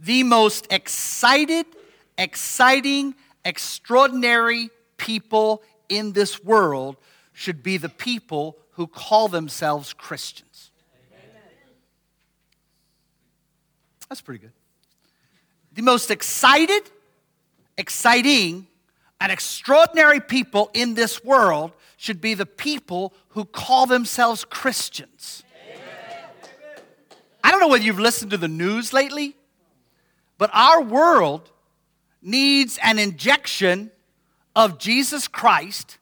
the most excited, exciting, extraordinary people in this world should be the people who call themselves Christians. That's pretty good. The most excited, exciting, and extraordinary people in this world should be the people who call themselves Christians. I don't know whether you've listened to the news lately, but our world needs an injection of Jesus Christ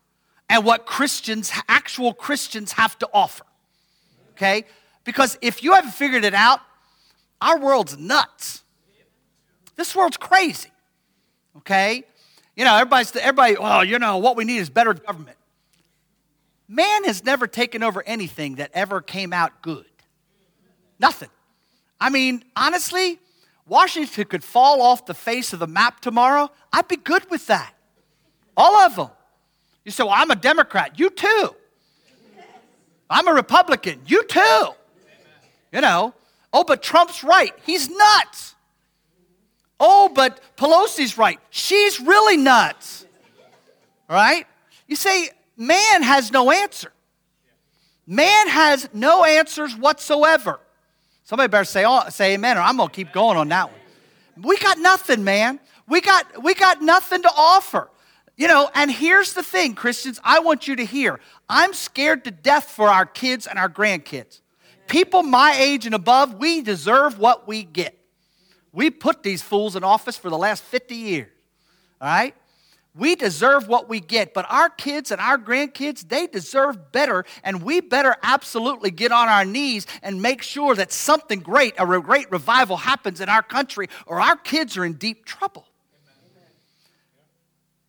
and what Christians, actual Christians, have to offer. Okay? Because if you haven't figured it out, our world's nuts. This world's crazy. Okay? You know, everybody's, everybody, well, you know, what we need is better government. Man has never taken over anything that ever came out good. Nothing. I mean, honestly, Washington could fall off the face of the map tomorrow. I'd be good with that. All of them. You say, well, I'm a Democrat. You too. I'm a Republican. You too. You know, oh, but Trump's right. He's nuts. Oh, but Pelosi's right. She's really nuts. Right? You say, man has no answer. Man has no answers whatsoever. Somebody better say, oh, say amen, or I'm going to keep going on that one. We got nothing, man. We got, we got nothing to offer. You know, and here's the thing, Christians, I want you to hear. I'm scared to death for our kids and our grandkids. People my age and above, we deserve what we get. We put these fools in office for the last 50 years. All right? We deserve what we get, but our kids and our grandkids, they deserve better, and we better absolutely get on our knees and make sure that something great, a great revival happens in our country, or our kids are in deep trouble.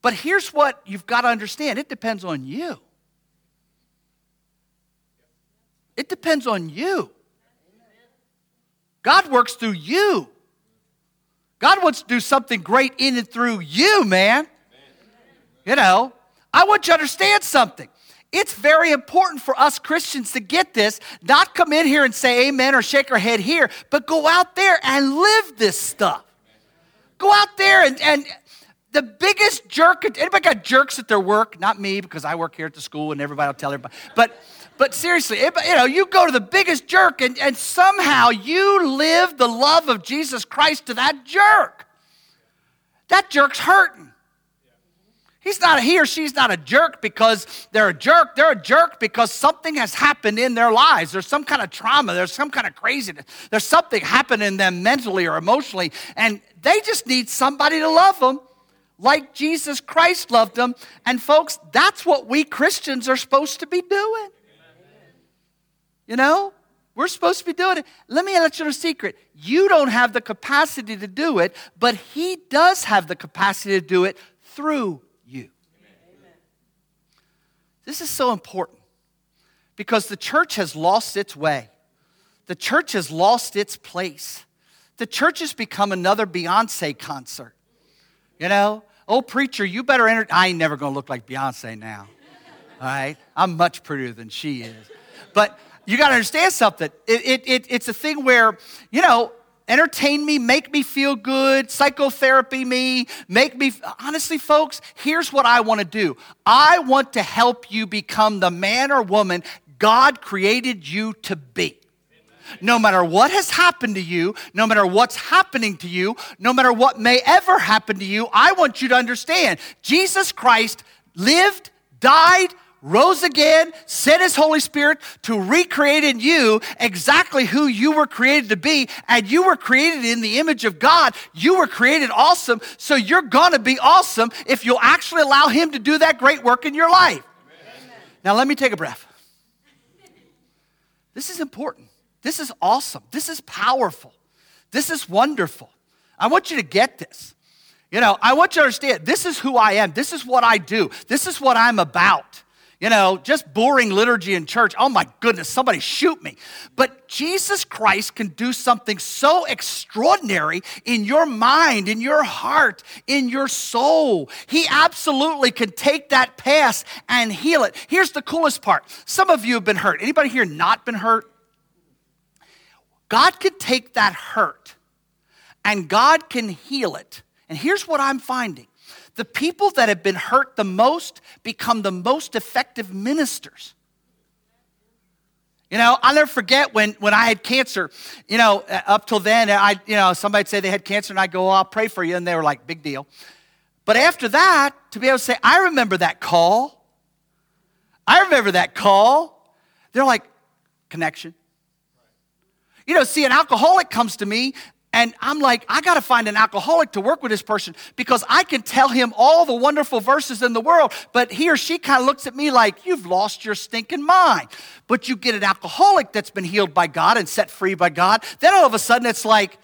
But here's what you've got to understand it depends on you. It depends on you. God works through you. God wants to do something great in and through you, man. You know, I want you to understand something. It's very important for us Christians to get this, not come in here and say amen or shake our head here, but go out there and live this stuff. Go out there and, and the biggest jerk, anybody got jerks at their work? Not me, because I work here at the school and everybody will tell everybody. But but seriously, you know, you go to the biggest jerk and, and somehow you live the love of Jesus Christ to that jerk. That jerk's hurting. He's not, he or she's not a jerk because they're a jerk. They're a jerk because something has happened in their lives. There's some kind of trauma. There's some kind of craziness. There's something happened in them mentally or emotionally, and they just need somebody to love them like Jesus Christ loved them. And folks, that's what we Christians are supposed to be doing. You know? We're supposed to be doing it. Let me let you know a secret. You don't have the capacity to do it, but He does have the capacity to do it through this is so important because the church has lost its way. The church has lost its place. The church has become another Beyonce concert. You know, oh, preacher, you better enter. I ain't never gonna look like Beyonce now. All right? I'm much prettier than she is. But you gotta understand something. It, it, it, it's a thing where, you know, entertain me, make me feel good, psychotherapy me, make me. Honestly, folks, here's what I want to do I want to help you become the man or woman God created you to be. No matter what has happened to you, no matter what's happening to you, no matter what may ever happen to you, I want you to understand Jesus Christ lived, died, rose again, sent his Holy Spirit to recreate in you exactly who you were created to be. And you were created in the image of God. You were created awesome. So you're going to be awesome if you'll actually allow him to do that great work in your life. Amen. Now, let me take a breath. This is important. This is awesome. This is powerful. This is wonderful. I want you to get this. You know, I want you to understand this is who I am. This is what I do. This is what I'm about. You know, just boring liturgy in church. Oh my goodness, somebody shoot me. But Jesus Christ can do something so extraordinary in your mind, in your heart, in your soul. He absolutely can take that past and heal it. Here's the coolest part. Some of you have been hurt. Anybody here not been hurt? God could take that hurt and God can heal it. And here's what I'm finding the people that have been hurt the most become the most effective ministers. You know, I'll never forget when, when I had cancer. You know, uh, up till then, I, you know, somebody'd say they had cancer, and I'd go, oh, I'll pray for you. And they were like, big deal. But after that, to be able to say, I remember that call. I remember that call. They're like, connection. You know, see, an alcoholic comes to me and I'm like, I got to find an alcoholic to work with this person because I can tell him all the wonderful verses in the world, but he or she kind of looks at me like, You've lost your stinking mind. But you get an alcoholic that's been healed by God and set free by God, then all of a sudden it's like,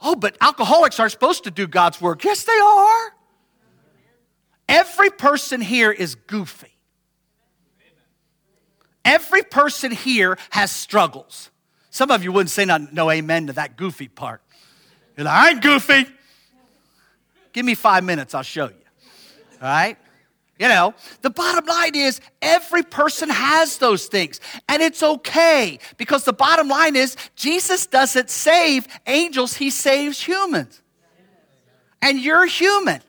Oh, but alcoholics aren't supposed to do God's work. Yes, they are. Every person here is goofy. Every person here has struggles. Some of you wouldn't say no, no amen to that goofy part. You're like, I ain't goofy. Give me five minutes, I'll show you. All right? You know, the bottom line is every person has those things, and it's okay because the bottom line is Jesus doesn't save angels, he saves humans. And you're human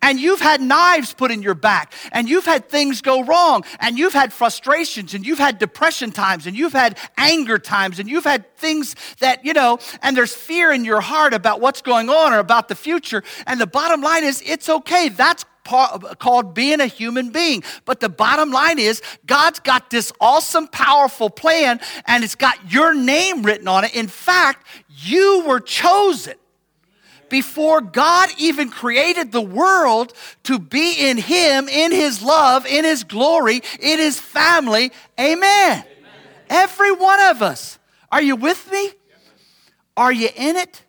and you've had knives put in your back, and you've had things go wrong, and you've had frustrations, and you've had depression times, and you've had anger times, and you've had things that, you know, and there's fear in your heart about what's going on or about the future. And the bottom line is, it's okay. That's called being a human being. But the bottom line is, God's got this awesome, powerful plan, and it's got your name written on it. In fact, you were chosen before God even created the world to be in Him, in His love, in His glory, in His family. Amen. Amen. Every one of us. Are you with me? Are you in it?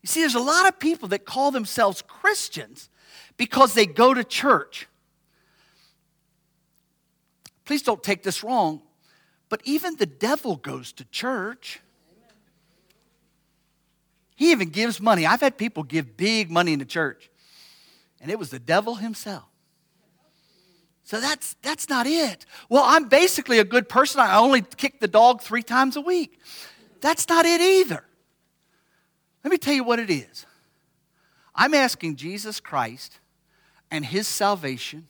You see, there's a lot of people that call themselves Christians because they go to church. Please don't take this wrong, but even the devil goes to church. He even gives money. I've had people give big money in the church, and it was the devil himself. So that's that's not it. Well, I'm basically a good person. I only kick the dog 3 times a week. That's not it either. Let me tell you what it is. I'm asking Jesus Christ and his salvation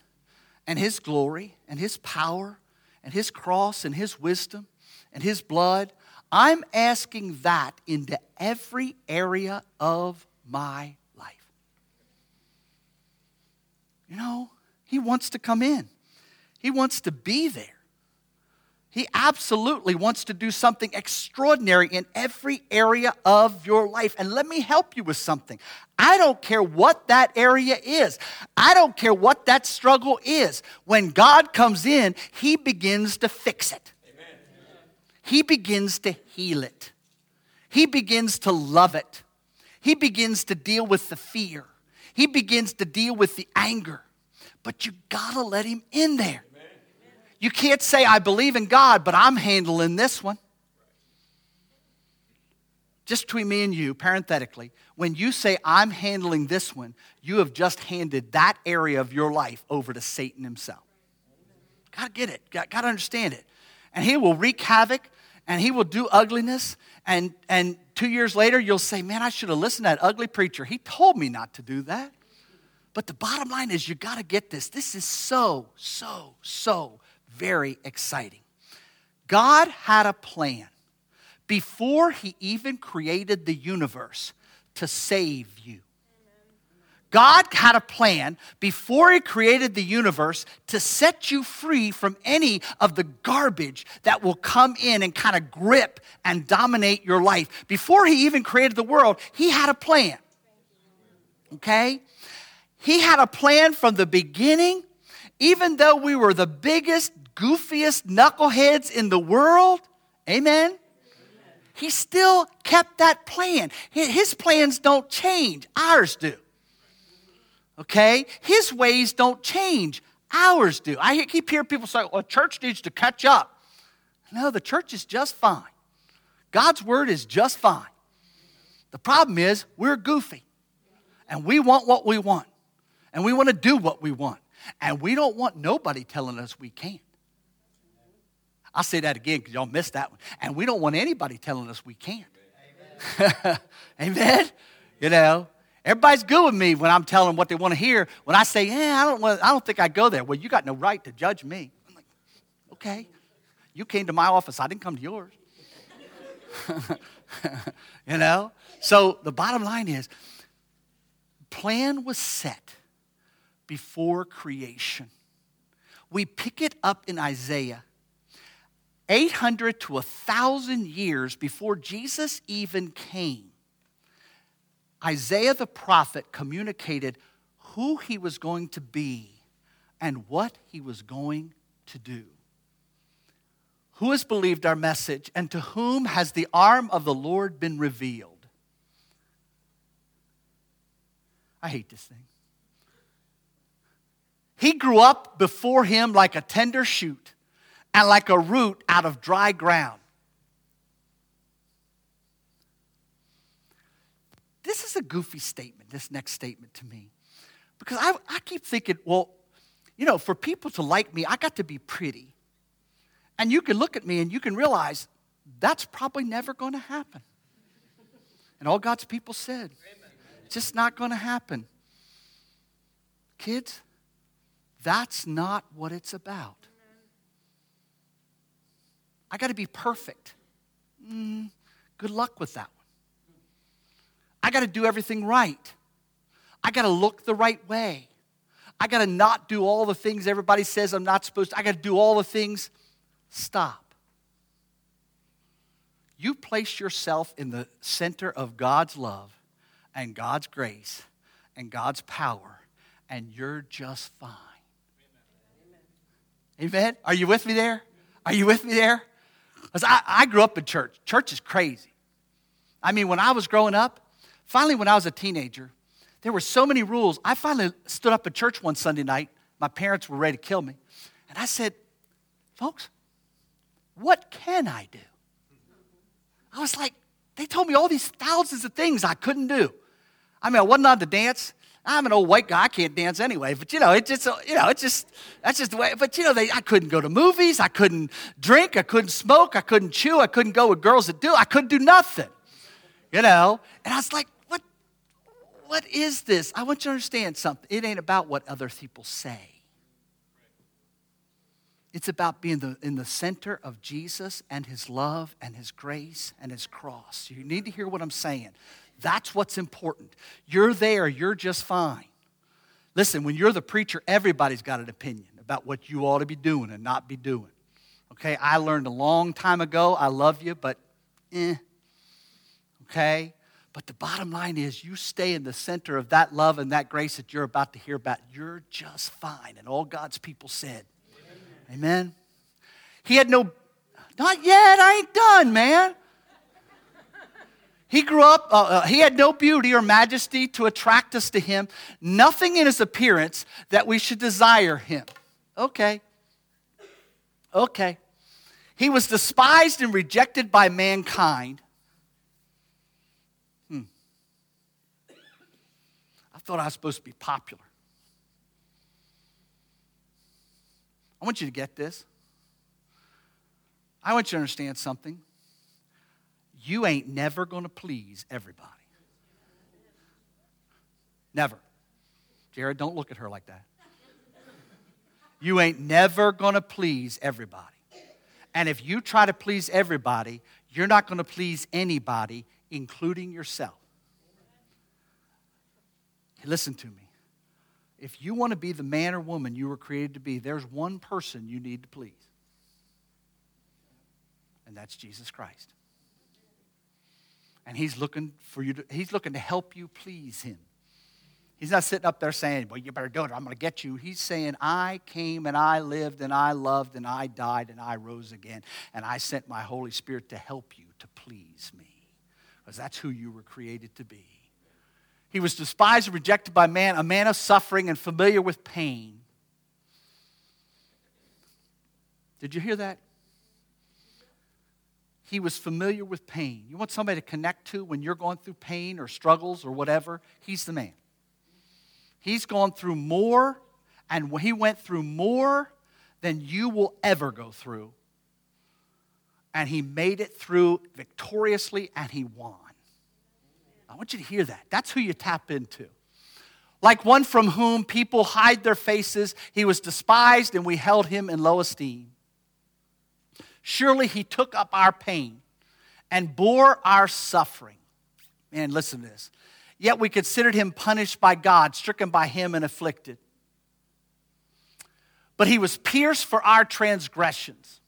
and his glory and his power and his cross and his wisdom and his blood I'm asking that into every area of my life. You know, He wants to come in, He wants to be there. He absolutely wants to do something extraordinary in every area of your life. And let me help you with something. I don't care what that area is. I don't care what that struggle is. When God comes in, He begins to fix it. He begins to heal it. He begins to love it. He begins to deal with the fear. He begins to deal with the anger. But you gotta let him in there. You can't say, I believe in God, but I'm handling this one. Just between me and you, parenthetically, when you say, I'm handling this one, you have just handed that area of your life over to Satan himself. Gotta get it, gotta understand it. And he will wreak havoc and he will do ugliness and and two years later you'll say man i should have listened to that ugly preacher. He told me not to do that. But the bottom line is you got to get this. This is so so so very exciting. God had a plan before he even created the universe to save you God had a plan before He created the universe to set you free from any of the garbage that will come in and kind of grip and dominate your life. Before He even created the world, He had a plan. Okay? He had a plan from the beginning, even though we were the biggest, goofiest knuckleheads in the world. Amen. He still kept that plan. His plans don't change, ours do okay? His ways don't change, ours do. I keep hearing people say, well, church needs to catch up. No, the church is just fine. God's word is just fine. The problem is we're goofy and we want what we want and we want to do what we want and we don't want nobody telling us we can't. I'll say that again because y'all missed that one. And we don't want anybody telling us we can't. Amen? You know, everybody's good with me when I'm telling them what they want to hear. When I say, yeah, I don't, want, I don't think I go there. Well, you got no right to judge me. I'm like, okay. You came to my office. I didn't come to yours. you know? So the bottom line is plan was set before creation. We pick it up in Isaiah 800 to 1,000 years before Jesus even came. Isaiah the prophet communicated who he was going to be and what he was going to do. Who has believed our message, and to whom has the arm of the Lord been revealed? I hate this thing. He grew up before him like a tender shoot and like a root out of dry ground. This is a goofy statement, this next statement to me. Because I, I keep thinking, well, you know, for people to like me, I got to be pretty. And you can look at me and you can realize that's probably never going to happen. And all God's people said, it's just not going to happen. Kids, that's not what it's about. I got to be perfect. Mm, good luck with that. I got to do everything right. I got to look the right way. I got to not do all the things everybody says I'm not supposed to. I got to do all the things. Stop. You place yourself in the center of God's love and God's grace and God's power, and you're just fine. Amen. Are you with me there? Are you with me there? Because I, I grew up in church. Church is crazy. I mean, when I was growing up, finally, when I was a teenager, there were so many rules. I finally stood up at church one Sunday night. My parents were ready to kill me. And I said, Folks, what can I do? I was like, they told me all these thousands of things I couldn't do. I mean, I wasn't on to dance. I'm an old white guy. I can't dance anyway. But you know, it just you know, it's just that's just the way. But you know, they, I couldn't go to movies. I couldn't drink. I couldn't smoke. I couldn't chew. I couldn't go with girls that do. I couldn't do nothing. You know, and I was like, what? Is this? I want you to understand something. It ain't about what other people say. It's about being the, in the center of Jesus and his love and his grace and his cross. You need to hear what I'm saying. That's what's important. You're there, you're just fine. Listen, when you're the preacher, everybody's got an opinion about what you ought to be doing and not be doing. Okay, I learned a long time ago, I love you, but eh. Okay? But the bottom line is, you stay in the center of that love and that grace that you're about to hear about. You're just fine. And all God's people said, Amen. Amen. He had no, not yet, I ain't done, man. He grew up, uh, uh, he had no beauty or majesty to attract us to him, nothing in his appearance that we should desire him. Okay. Okay. He was despised and rejected by mankind. Hmm. I thought I was supposed to be popular. I want you to get this. I want you to understand something you ain't never going to please everybody. Never. Jared, don't look at her like that. You ain't never going to please everybody. And if you try to please everybody, you're not going to please anybody, including yourself. Listen to me. If you want to be the man or woman you were created to be, there's one person you need to please, and that's Jesus Christ. And he's looking for you to, he's looking to help you please him. He's not sitting up there saying, Well, you better do it, I'm going to get you. He's saying, I came and I lived and I loved and I died and I rose again. And I sent my Holy Spirit to help you to please me. Because that's who you were created to be. He was despised and rejected by man, a man of suffering and familiar with pain. Did you hear that? He was familiar with pain. You want somebody to connect to when you're going through pain or struggles or whatever? He's the man. He's gone through more, and he went through more than you will ever go through. And he made it through victoriously, and he won. I want you to hear that. That's who you tap into. Like one from whom people hide their faces, he was despised and we held him in low esteem. Surely he took up our pain and bore our suffering. Man, listen to this. Yet we considered him punished by God, stricken by him, and afflicted. But he was pierced for our transgressions,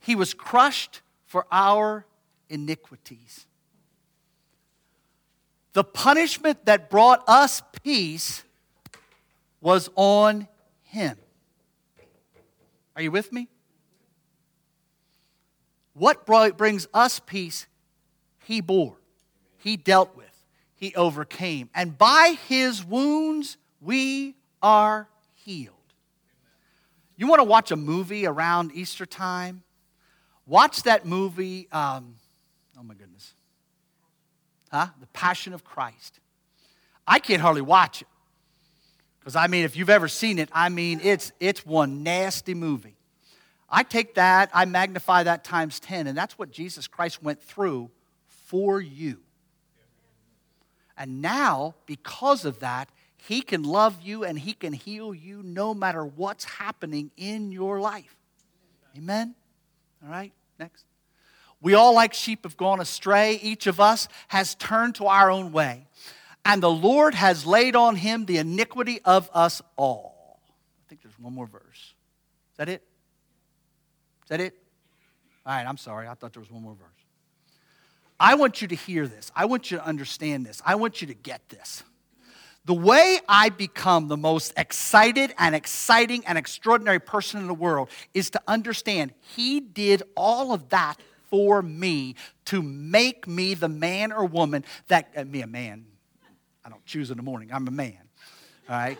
he was crushed for our iniquities. The punishment that brought us peace was on him. Are you with me? What brings us peace, he bore, he dealt with, he overcame. And by his wounds, we are healed. You want to watch a movie around Easter time? Watch that movie. Um, oh my goodness. Huh? The Passion of Christ. I can't hardly watch it. Because I mean, if you've ever seen it, I mean, it's, it's one nasty movie. I take that, I magnify that times 10, and that's what Jesus Christ went through for you. And now, because of that, He can love you and He can heal you no matter what's happening in your life. Amen? All right, next. We all, like sheep, have gone astray. Each of us has turned to our own way. And the Lord has laid on him the iniquity of us all. I think there's one more verse. Is that it? Is that it? All right, I'm sorry. I thought there was one more verse. I want you to hear this. I want you to understand this. I want you to get this. The way I become the most excited and exciting and extraordinary person in the world is to understand He did all of that for me to make me the man or woman that, uh, me a man. I don't choose in the morning, I'm a man. All right?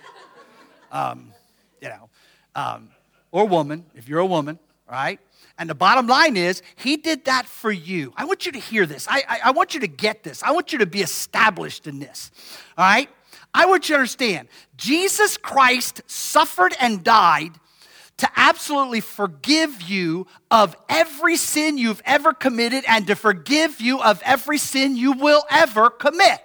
Um, you know, um, or woman, if you're a woman, right? And the bottom line is, he did that for you. I want you to hear this. I, I, I, want you to get this. I want you to be established in this. All right? I want you to understand Jesus Christ suffered and died to absolutely forgive you of every sin you've ever committed and to forgive you of every sin you will ever commit.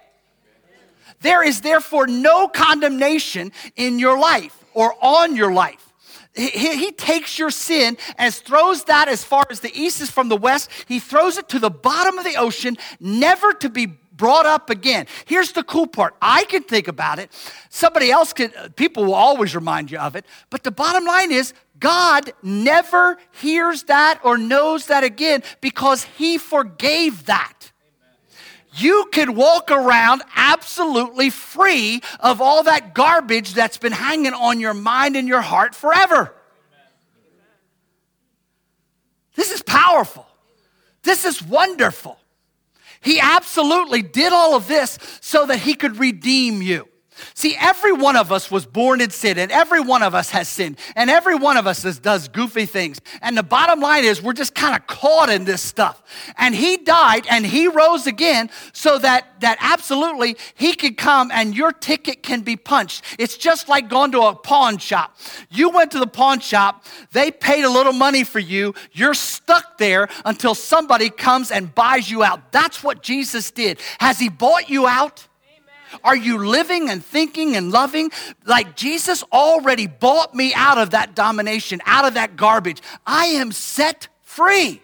There is therefore no condemnation in your life or on your life. He, he, takes your sin and throws that as far as the east is from the west. He throws it to the bottom of the ocean, never to be brought up again. Here's the cool part I can think about it. Somebody else can, people will always remind you of it. But the bottom line is, God never hears that or knows that again because He forgave that you can walk around absolutely free of all that garbage that's been hanging on your mind and your heart forever. This is powerful. This is wonderful. He absolutely did all of this so that he could redeem you. See, every one of us was born in sin, and every one of us has sinned, and every one of us is, does goofy things. And the bottom line is, we're just kind of caught in this stuff. And He died and He rose again so that, that absolutely He could come and your ticket can be punched. It's just like going to a pawn shop. You went to the pawn shop, they paid a little money for you, you're stuck there until somebody comes and buys you out. That's what Jesus did. Has He bought you out? Are you living and thinking and loving like Jesus already bought me out of that domination, out of that garbage? I am set free.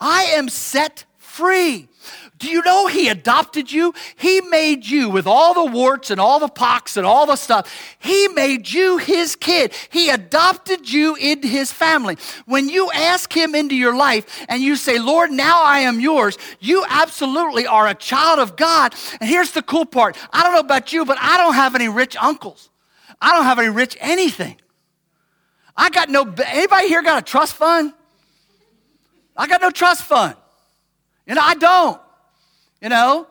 I am set free. Do you know He adopted you? He made you with all the warts and all the pox and all the stuff. He made you His kid. He adopted you into His family. When you ask Him into your life and you say, Lord, now I am yours, you absolutely are a child of God. And here's the cool part I don't know about you, but I don't have any rich uncles. I don't have any rich anything. I got no, anybody here got a trust fund? I got no trust fund. You know, I don't you know?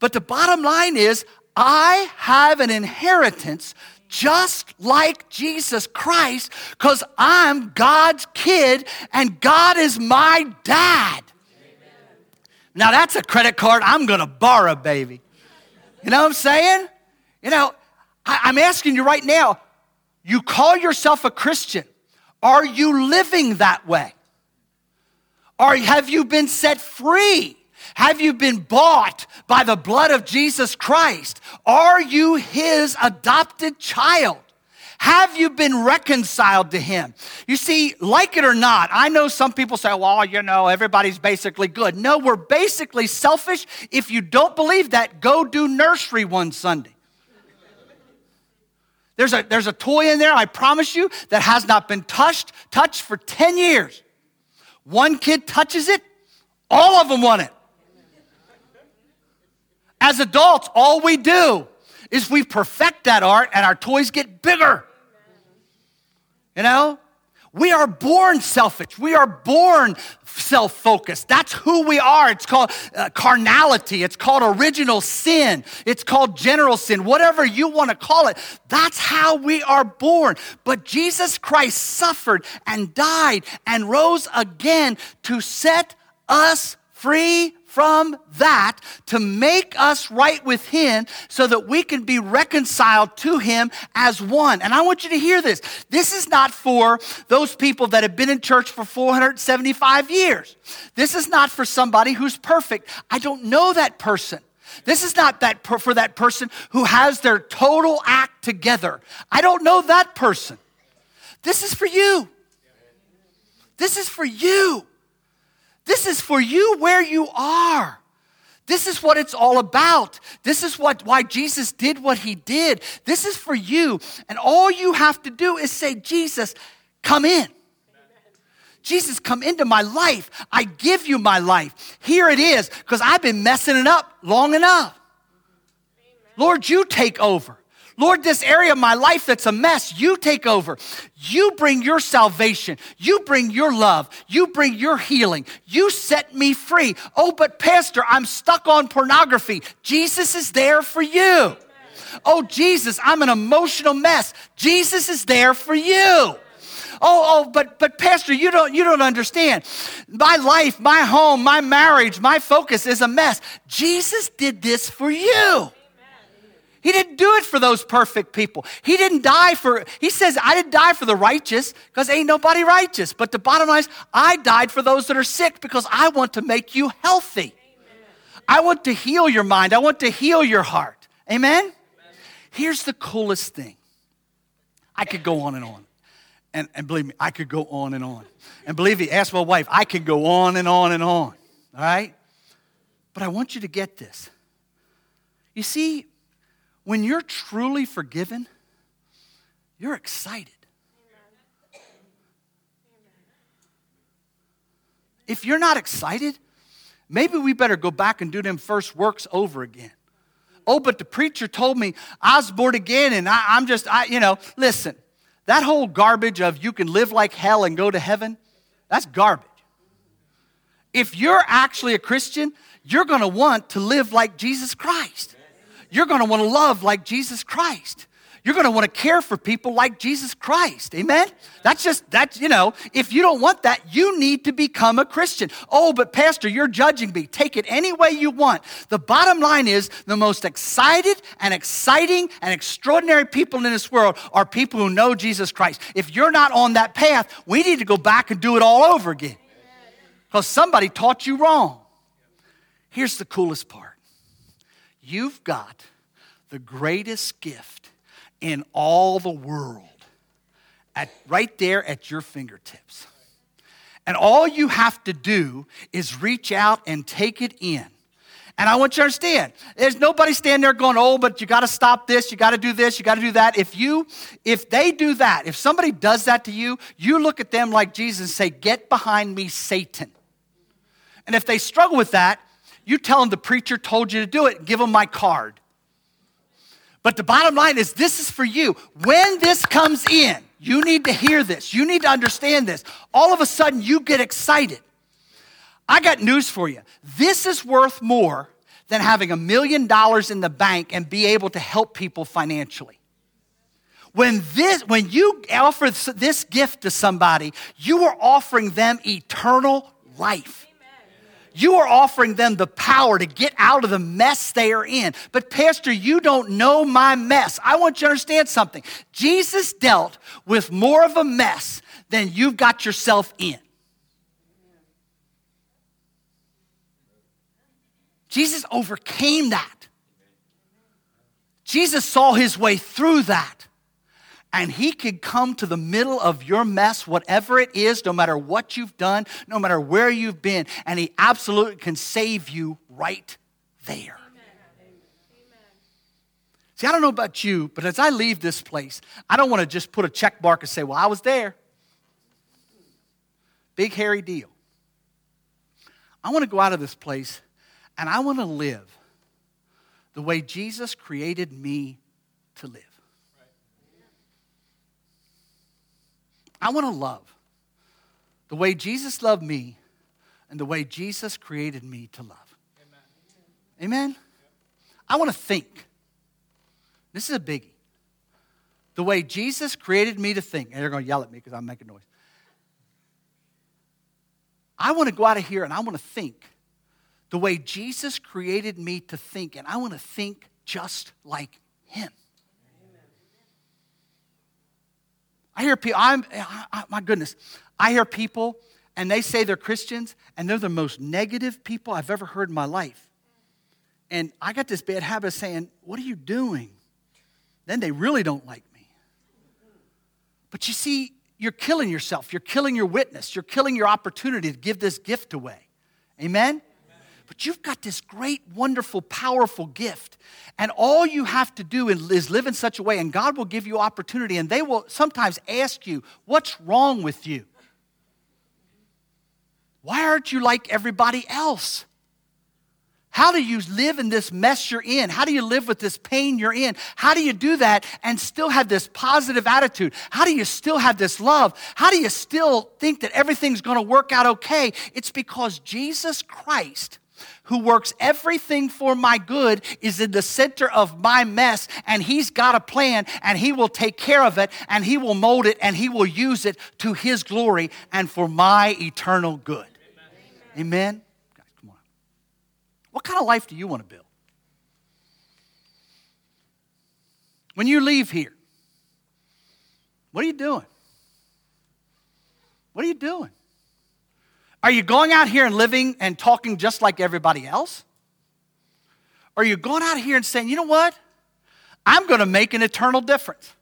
But the bottom line is, I have an inheritance just like Jesus Christ because I'm God's kid and God is my dad. Amen. Now, that's a credit card I'm going to borrow, baby. You know what I'm saying? You know, I, I'm asking you right now you call yourself a Christian. Are you living that way? Or have you been set free? Have you been bought by the blood of Jesus Christ? Are you his adopted child? Have you been reconciled to him? You see, like it or not, I know some people say, well, you know, everybody's basically good. No, we're basically selfish. If you don't believe that, go do nursery one Sunday. There's a, there's a toy in there, I promise you, that has not been touched, touched for 10 years. One kid touches it, all of them want it. As adults, all we do is we perfect that art and our toys get bigger. You know? We are born selfish. We are born self focused. That's who we are. It's called uh, carnality. It's called original sin. It's called general sin. Whatever you want to call it, that's how we are born. But Jesus Christ suffered and died and rose again to set us free from that to make us right with Him so that we can be reconciled to Him as one. And I want you to hear this. This is not for those people that have been in church for 475 years. This is not for somebody who's perfect. I don't know that person. This is not that per- for that person who has their total act together. I don't know that person. This is for you. This is for you. This is for you where you are. This is what it's all about. This is what why Jesus did what he did. This is for you. And all you have to do is say, Jesus, come in. Jesus, come into my life. I give you my life. Here it is, because I've been messing it up long enough. Lord, you take over. Lord, this area of my life that's a mess, you take over. You bring your salvation. You bring your love. You bring your healing. You set me free. Oh, but Pastor, I'm stuck on pornography. Jesus is there for you. Oh, Jesus, I'm an emotional mess. Jesus is there for you. Oh, oh, but but Pastor, you don't you don't understand. My life, my home, my marriage, my focus is a mess. Jesus did this for you. He didn't do it for those perfect people. He didn't die for, he says, I didn't die for the righteous because ain't nobody righteous. But the bottom line is, I died for those that are sick because I want to make you healthy. I want to heal your mind. I want to heal your heart. Amen? Here's the coolest thing. I could go on and on. And, and believe me, I could go on and on. And believe me, ask my wife, I could go on and on and on. All right? But I want you to get this. You see, when you're truly forgiven, you're excited. If you're not excited, maybe we better go back and do them first works over again. Oh, but the preacher told me I was born again and I, am just, I, you know, listen, that whole garbage of you can live like hell and go to heaven, that's garbage. If you're actually a Christian, you're going to want to live like Jesus Christ you're going to want to love like Jesus Christ. You're going to want to care for people like Jesus Christ. Amen? That's just, that's, you know, if you don't want that, you need to become a Christian. Oh, but Pastor, you're judging me. Take it any way you want. The bottom line is the most excited and exciting and extraordinary people in this world are people who know Jesus Christ. If you're not on that path, we need to go back and do it all over again because somebody taught you wrong. Here's the coolest part You've got the greatest gift in all the world at, right there at your fingertips. And all you have to do is reach out and take it in. And I want you to understand, there's nobody standing there going, oh, but you got to stop this, you got to do this, you got to do that. If you, if they do that, if somebody does that to you, you look at them like Jesus and say, get behind me, Satan. And if they struggle with that, you tell them the preacher told you to do it, give them my card. But the bottom line is this is for you. When this comes in, you need to hear this. You need to understand this. All of a sudden, you get excited. I got news for you. This is worth more than having a million dollars in the bank and be able to help people financially. When, this, when you offer this gift to somebody, you are offering them eternal life you are offering them the power to get out of the mess they are in. But, Pastor, you don't know my mess. I want you to understand something. Jesus dealt with more of a mess than you've got yourself in. Jesus overcame that. Jesus saw his way through that. And he could come to the middle of your mess, whatever it is, no matter what you've done, no matter where you've been, and he absolutely can save you right there. See, I don't know about you, but as I leave this place, I don't want to just put a check mark and say, well, I was there. Big, hairy deal. I want to go out of this place and I want to live the way Jesus created me to live. I want to love the way Jesus loved me and the way Jesus created me to love. Amen? Amen? I want to think. This is a biggie. The way Jesus created me to think, and they're going to yell at me because I'm making noise. I want to go out of here and I want to think the way Jesus created me to think, and I want to think just like Him. I hear people, I'm, I, my goodness, I hear people and they say they're Christians and they're the most negative people I've ever heard in my life. And I got this bad habit of saying, What are you doing? Then they really don't like me. But you see, you're killing yourself. You're killing your witness. You're killing your opportunity to give this gift away. Amen? But you've got this great, wonderful, powerful gift. And all you have to do is live in such a way, and God will give you opportunity, and they will sometimes ask you, What's wrong with you? Why aren't you like everybody else? How do you live in this mess you're in? How do you live with this pain you're in? How do you do that and still have this positive attitude? How do you still have this love? How do you still think that everything's going to work out okay? It's because Jesus Christ who works everything for my good, is in the center of my mess, and he's got a plan, and he will take care of it, and he will mold it, and he will use it to his glory and for my eternal good. Amen? Amen? Guys, come on. What kind of life do you want to build? When you leave here, what are you doing? What are you doing? Are you going out here and living and talking just like everybody else? Are you going out here and saying, you know what? I'm going to make an eternal difference.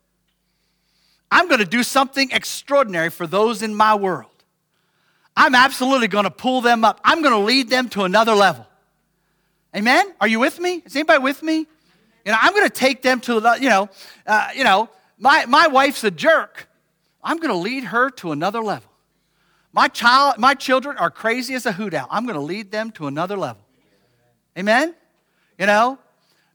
I'm going to do something extraordinary for those in my world. I'm absolutely going to pull them up. I'm going to lead them to another level. Amen? Are you with me? Is anybody with me? You know, I'm going to take them to, the. you know, uh, you know, my, my wife's a jerk. I'm going to lead her to another level. My child, my children are crazy as a hoot owl. I'm going to lead them to another level. Amen? You know,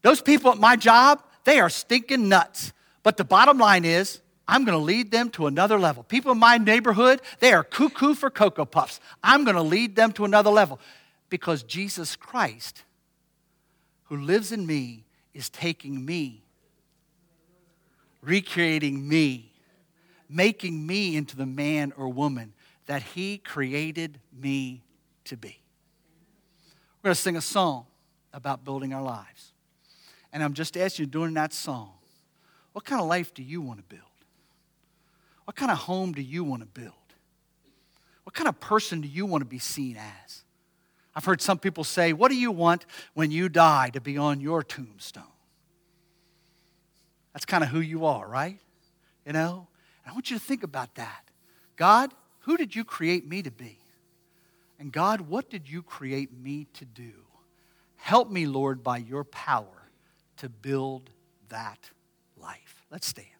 those people at my job, they are stinking nuts. But the bottom line is, I'm going to lead them to another level. People in my neighborhood, they are cuckoo for Cocoa Puffs. I'm going to lead them to another level because Jesus Christ, who lives in me, is taking me, recreating me, making me into the man or woman that He created me to be. We're going to sing a song about building our lives. And I'm just asking you, during that song, what kind of life do you want to build? What kind of home do you want to build? What kind of person do you want to be seen as? I've heard some people say, What do you want when you die to be on your tombstone? That's kind of who you are, right? You know? And I want you to think about that. God, who did you create me to be? And God, what did you create me to do? Help me, Lord, by your power to build that life. Let's stand.